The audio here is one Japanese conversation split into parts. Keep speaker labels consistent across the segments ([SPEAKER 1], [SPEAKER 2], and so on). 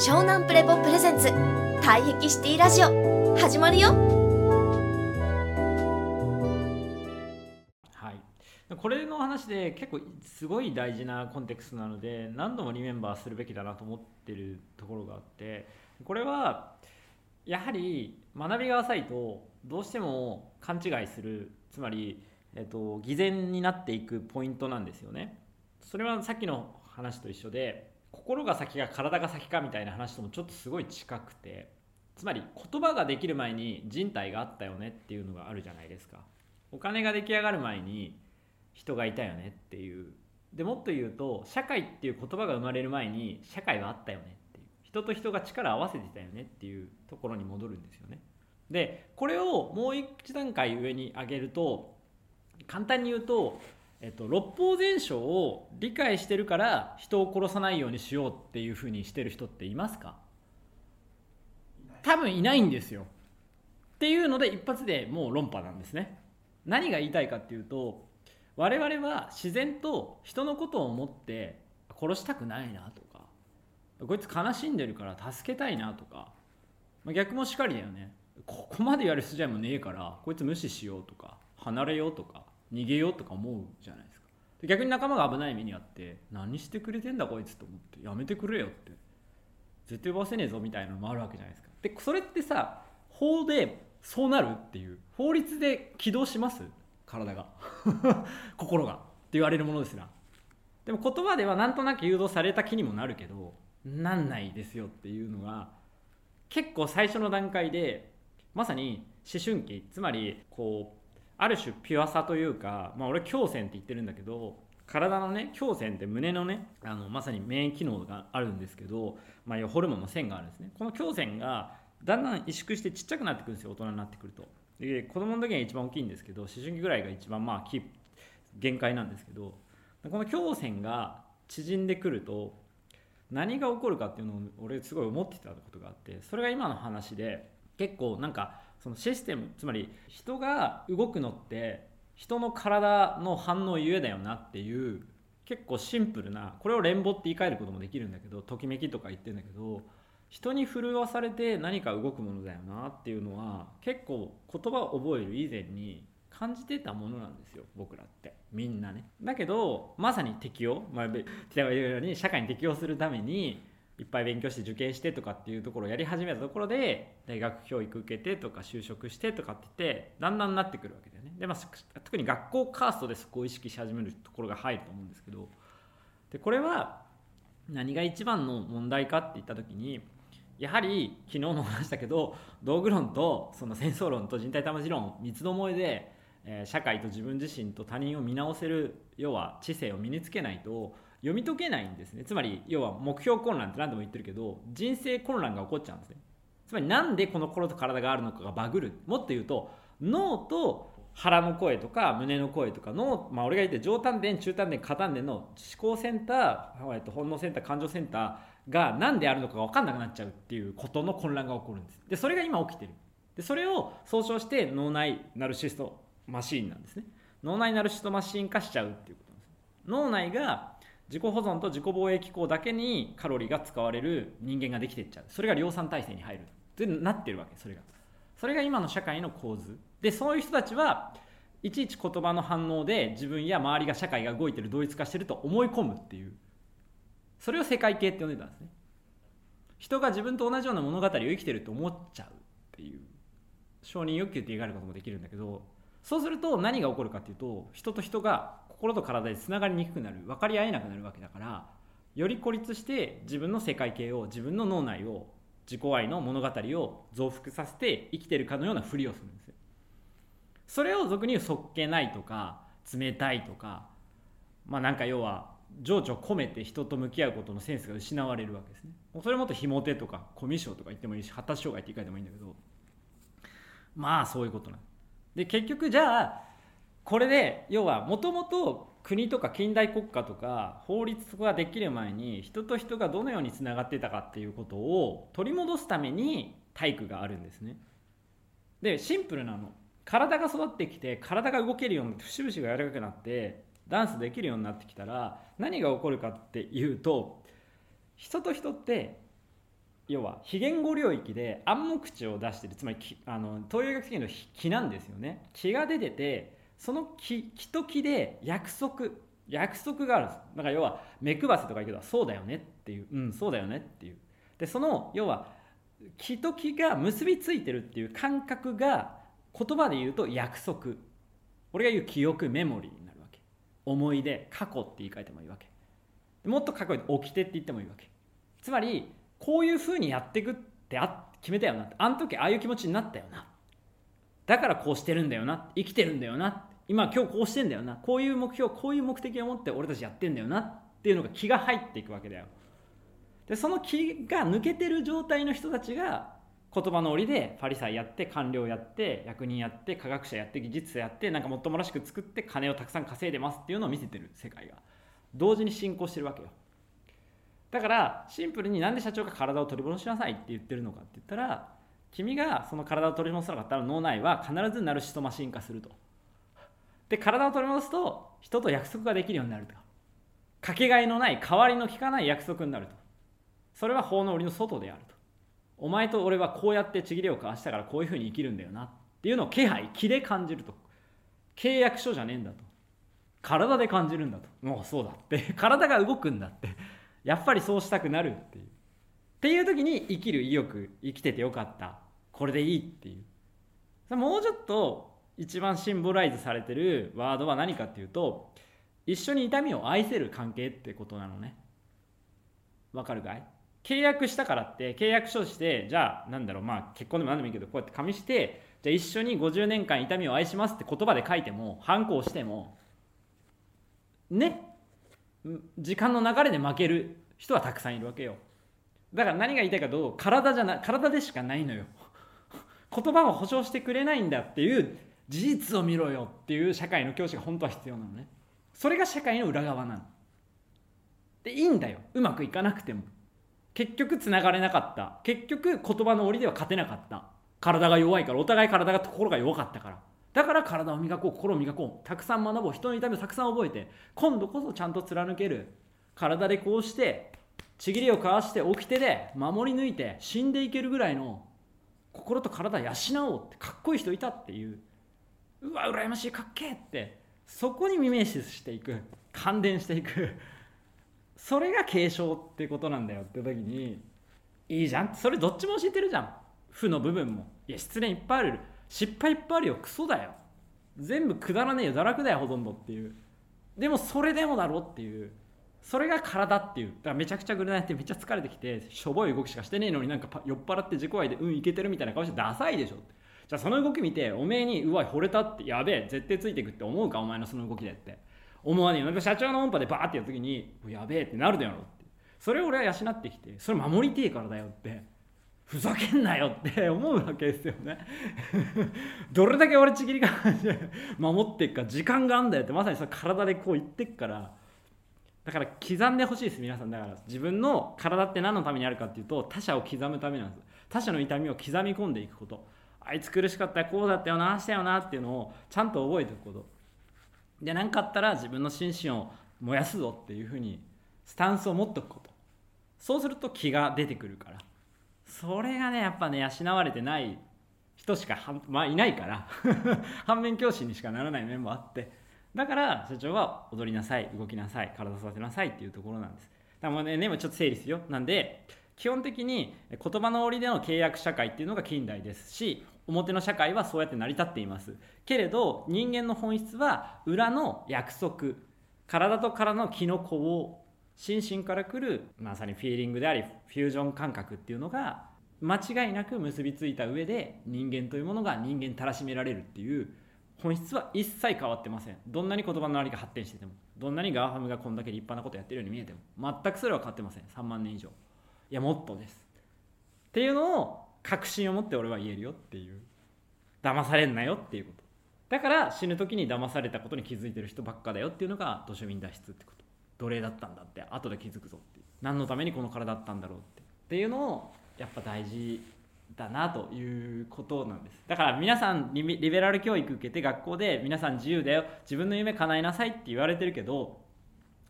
[SPEAKER 1] 湘南プレポプレゼンツ。退癖シティラジオ。始まるよ。
[SPEAKER 2] はい。これの話で結構すごい大事なコンテクストなので何度もリメンバーするべきだなと思ってるところがあってこれはやはり学びが浅いとどうしても勘違いするつまり、えっと、偽善になっていくポイントなんですよね。それはさっきの話と一緒で心が先か体が先かみたいな話ともちょっとすごい近くてつまり言葉ができる前に人体があったよねっていうのがあるじゃないですか。お金が出来上がる前に人がいたよねっていう。でもっと言うと社会っていう言葉が生まれる前に社会はあったよねっていう。人と人が力を合わせてたよねっていうところに戻るんですよね。でこれをもう一段階上に上げると簡単に言うとえっと、六法全書を理解してるから人を殺さないようにしようっていうふうにしてる人っていますか？多分いないんですよ。っていうので一発でもう論破なんですね。何が言いたいかっていうと我々は自然と人のことを思って殺したくないなとかこいつ悲しんでるから助けたいなとか、まあ、逆もしかりだよね。ここまでやる筋合いもねえからこいつ無視しようとか離れようとか逃げようとか思うじゃないですか。逆に仲間が危ない目にあって何してくれてんだこいつと思ってやめてくれよって。絶対奪わせねえぞみたいなのもあるわけじゃないですか。でそれってさ法でそうなるっていう法律で起動します？体が。心が。って言われるものですなでも言葉ではなんとなく誘導された気にもなるけどなんないですよっていうのが結構最初の段階でまさに思春期。つまりこうある種ピュアさというか、まあ、俺胸腺って言ってるんだけど体のね胸腺って胸のねあのまさに免疫機能があるんですけど、まあ、ホルモンの線があるんですね。この胸腺がだんだん萎縮してちっちゃくなってくるんですよ大人になってくると。で子供の時は一番大きいんですけど思春期ぐらいが一番まあ限界なんですけどこの胸腺が縮んでくると何が起こるかっていうのを俺すごい思ってたことがあってそれが今の話で結構なんかそのシステムつまり人が動くのって人の体の反応ゆえだよなっていう結構シンプルなこれを連ボって言い換えることもできるんだけどときめきとか言ってるんだけど人に震わされて何か動くものだよなっていうのは結構言葉を覚える以前に感じてたものなんですよ僕らって。みんなね。だけどまさに適応、まあ、北 が言うように社会に適応するためにいっぱい勉強して受験してとかっていうところをやり始めたところで大学教育受けてとか就職してとかって言ってだんだんなってくるわけだよね。で、まあ、特に学校カーストでそこを意識し始めるところが入ると思うんですけどでこれは何が一番の問題かって言った時にやはり昨日の話だけど道具論とその戦争論と人体魂論三つどもえで、え社会と自分自身と他人を見直せる要は知性を身につけないと読み解けないんですね。つまり要は目標混乱って何度も言ってるけど人生混乱が起こっちゃうんですね。つまりなんでこの心と体があるのかがバグる。もっと言うと脳と腹の声とか胸の声とかの、まあ、俺が言って上丹田中丹田下丹田の思考センター、本能センター感情センターが何であるのかが分かんなくなっちゃうっていうことの混乱が起こるんです。でそれが今起きてる。でそれを総称して脳内ナルシストマシーンなんですね。脳内ナルシストマシーン化しちゃうっていうことなんです。脳内が自己保存と自己防衛機構だけにカロリーが使われる人間ができていっちゃう。それが量産体制に入る。ってなってるわけそれが。それが今の社会の構図。でそういう人たちはいちいち言葉の反応で自分や周りが社会が動いてる同一化してると思い込むっていう。それを世界系って呼んでたんですね。人が自分と同じような物語を生きてると思っちゃうっていう。承認欲求って言われることもできるんだけどそうすると何が起こるかっていうと人と人が心と体でつながりにくくなる分かり合えなくなるわけだからより孤立して自分の世界系を自分の脳内を自己愛の物語を増幅させて生きてるかのようなふりをするんですよ。それを俗に言うそっけないとか冷たいとかまあなんか要は情緒を込めて人と向き合うことのセンスが失われるわけですね。それもっとひも手とかコミュ障とか言ってもいいし発達障害って言い換えてもいいんだけどまあそういうことなんで結局じゃあこれで要はもともと国とか近代国家とか法律ができる前に人と人がどのようにつながってたかっていうことを取り戻すために体育があるんですね。でシンプルなの体が育ってきて体が動けるようになって節々が柔らかくなってダンスできるようになってきたら何が起こるかっていうと人と人って要は非言語領域で暗黙知を出してるつまりあの東洋医学的にの気なんですよね気が出ててその気気と気で約束約束があるんです。だから要は目配せとか言うけどそうだよねっていう。うんそうだよねっていう。でその要は気と気が結びついてるっていう感覚が言葉で言うと約束。俺が言う記憶メモリーになるわけ。思い出過去って言い換えてもいいわけ。もっと過去に起きてって言ってもいいわけ。つまりこういうふうにやっていくってあ決めたよなあの時ああいう気持ちになったよな。だからこうしてるんだよな。生きてるんだよな。今今日こうしてんだよな。こういう目標こういう目的を持って俺たちやってんだよな。っていうのが気が入っていくわけだよ。でその気が抜けてる状態の人たちが言葉の折でパリサイやって官僚やって役人やって科学者やって技術者やってなんかもっともらしく作って金をたくさん稼いでますっていうのを見せてる世界が。同時に進行してるわけよ。だからシンプルになんで社長が体を取り戻しなさいって言ってるのかって言ったら君がその体を取り戻さなかったら脳内は必ずナルシストマシン化すると。で体を取り戻すと人と約束ができるようになると。かかけがえのない代わりの利かない約束になると。それは法の檻の外であると。お前と俺はこうやってちぎりを交わしたからこういうふうに生きるんだよな。っていうのを気配気で感じると。契約書じゃねえんだと。体で感じるんだと。もうそうだって。体が動くんだって。やっぱりそうしたくなるっていう。っていう時に生きる意欲生きててよかった。これでいいっていう。もうちょっと一番シンボライズされてるワードは何かっていうと一緒に痛みを愛せる関係ってことなのね。わかるかい？契約したからって契約書してじゃあなんだろうまあ結婚でも何でもいいけどこうやって紙してじゃあ一緒に50年間痛みを愛しますって言葉で書いても反抗してもね？時間の流れで負ける人はたくさんいるわけよ。だから何が言いたいかと体じゃな体でしかないのよ。言葉を保証してくれないんだっていう事実を見ろよっていう社会の教師が本当は必要なのね。それが社会の裏側なの。でいいんだよ。うまくいかなくても。結局つながれなかった。結局言葉の折では勝てなかった。体が弱いからお互い体が心が弱かったから。だから体を磨こう心を磨こう。たくさん学ぼう。人の痛みをたくさん覚えて今度こそちゃんと貫ける。体でこうしてちぎりを交わして掟で守り抜いて死んでいけるぐらいの心と体養おうってかっこいい人いたっていう。うわ羨ましいかっけえってそこにミメーシスしていく感電していくそれが継承ってことなんだよって時にいいじゃん。それどっちも教えてるじゃん。負の部分も。いや失恋いっぱいある。失敗いっぱいあるよ。クソだよ。全部くだらねえよ。堕落だよほとんどっていう。でもそれでもだろっていう。それが体っていう。だからめちゃくちゃぐるナイってめっちゃ疲れてきてしょぼい動きしかしてねえのになんか酔っ払って自己愛でうんいけてるみたいな顔してダサいでしょって。じゃあその動き見ておめえにうわ惚れたってやべえ絶対ついていくって思うかお前のその動きでって。思わねえよ。社長の音波でバーってやった時にやべえってなるだろって。それを俺は養ってきてそれ守りてえからだよって。ふざけんなよって 思うわけですよね。どれだけ俺ちぎりが守ってっか時間があんだよって。まさにその体でこう言ってっから。だから刻んでほしいです皆さん。だから自分の体って何のためにあるかっていうと他者を刻むためなんです。他者の痛みを刻み込んでいくこと。あいつ苦しかったこうだったよなあしたよなっていうのをちゃんと覚えておくこと。で何かあったら自分の心身を燃やすぞっていうふうにスタンスを持っておくこと。そうすると気が出てくるから。それがねやっぱね養われてない人しかまあ、いないから。反面教師にしかならない面もあって。だから社長は踊りなさい動きなさい体させなさいっていうところなんです。だからもうねねもちょっと整理するよ。なんで基本的に言葉の檻での契約社会っていうのが近代ですし表の社会はそうやって成り立っています。けれど人間の本質は裏の約束体と体の気の子を心身から来るまさにフィーリングでありフュージョン感覚っていうのが間違いなく結びついた上で人間というものが人間たらしめられるっていう本質は一切変わってません。どんなに言葉の檻が発展しててもどんなに GAFAM がこんだけ立派なことやってるように見えても全くそれは変わってません。3万年以上。いやもっとです。っていうのを確信を持って俺は言えるよっていう。騙されんなよっていうこと。だから死ぬ時に騙されたことに気づいてる人ばっかだよっていうのが土庶民脱出ってこと。奴隷だったんだって後で気づくぞって何のためにこの体だったんだろうって。っていうのをやっぱ大事だなということなんです。だから皆さんリベラル教育受けて学校で皆さん自由だよ。自分の夢叶えなさいって言われてるけど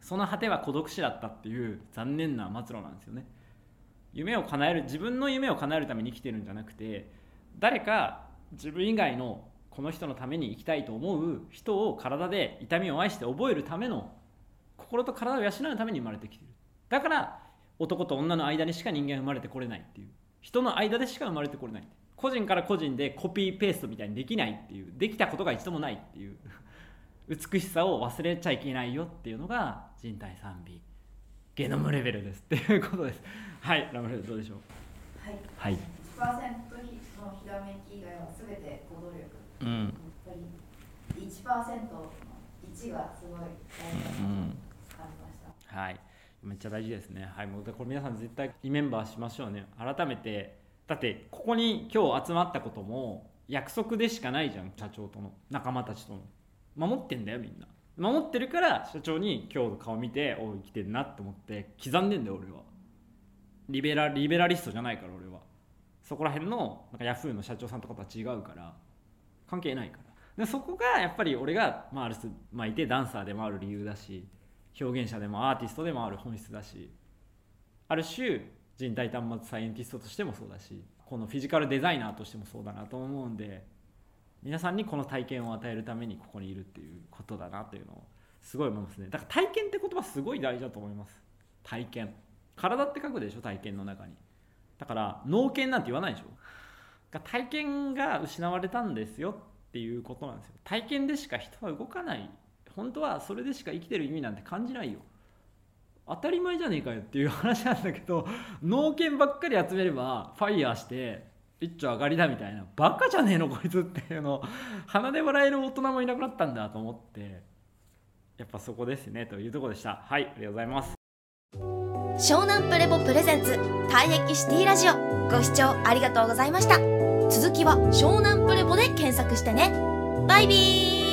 [SPEAKER 2] その果ては孤独死だったっていう残念な末路なんですよね。夢を叶える自分の夢を叶えるために生きてるんじゃなくて誰か自分以外のこの人のために生きたいと思う人を体で痛みを愛して覚えるための心と体を養うために生まれてきてる。だから男と女の間にしか人間生まれてこれないっていう。人の間でしか生まれてこれない。個人から個人でコピーペーストみたいにできないっていう。できたことが一度もないっていう。美しさを忘れちゃいけないよっていうのが人体賛美。ゲノムレベルですっていうことです。はいラムレどうでしょう？
[SPEAKER 3] はい、
[SPEAKER 2] はい。
[SPEAKER 3] 1%のひらめき以外はすべて行動力。
[SPEAKER 2] うん
[SPEAKER 3] やっぱり1%の1がすごい大事だと感じました、
[SPEAKER 2] はい。めっちゃ大事ですね。はい。もうこれ皆さん絶対リメンバーしましょうね。改めて。だってここに今日集まったことも約束でしかないじゃん。社長との。仲間たちとの。守ってんだよみんな守ってるから社長に今日の顔見ておい生きてんなって思って刻んでんだよ俺は。リベラリベラリストじゃないから俺は。そこら辺のなんかヤフーの社長さんとかとは違うから関係ないから。でそこがやっぱり俺が、まあ、ある人、まあ、いてダンサーでもある理由だし表現者でもアーティストでもある本質だしある種人体端末サイエンティストとしてもそうだしこのフィジカルデザイナーとしてもそうだなと思うんで皆さんにこの体験を与えるためにここにいるっていうことだなというのをすごい思いますね。だから体験って言葉すごい大事だと思います。体験。体って書くでしょ体験の中に。だから脳研なんて言わないでしょ。体験が失われたんですよっていうことなんですよ。体験でしか人は動かない。本当はそれでしか生きてる意味なんて感じないよ。当たり前じゃねえかよっていう話なんだけど脳研ばっかり集めればファイヤーして一丁上がりだみたいな。バカじゃねえのこいつっていうの。を鼻で笑える大人もいなくなったんだと思って。やっぱそこですねというところでした。はいありがとうございます。
[SPEAKER 1] 湘南プレボプレゼンツ退役シティラジオ。ご視聴ありがとうございました。続きは湘南プレボで検索してね。バイビー。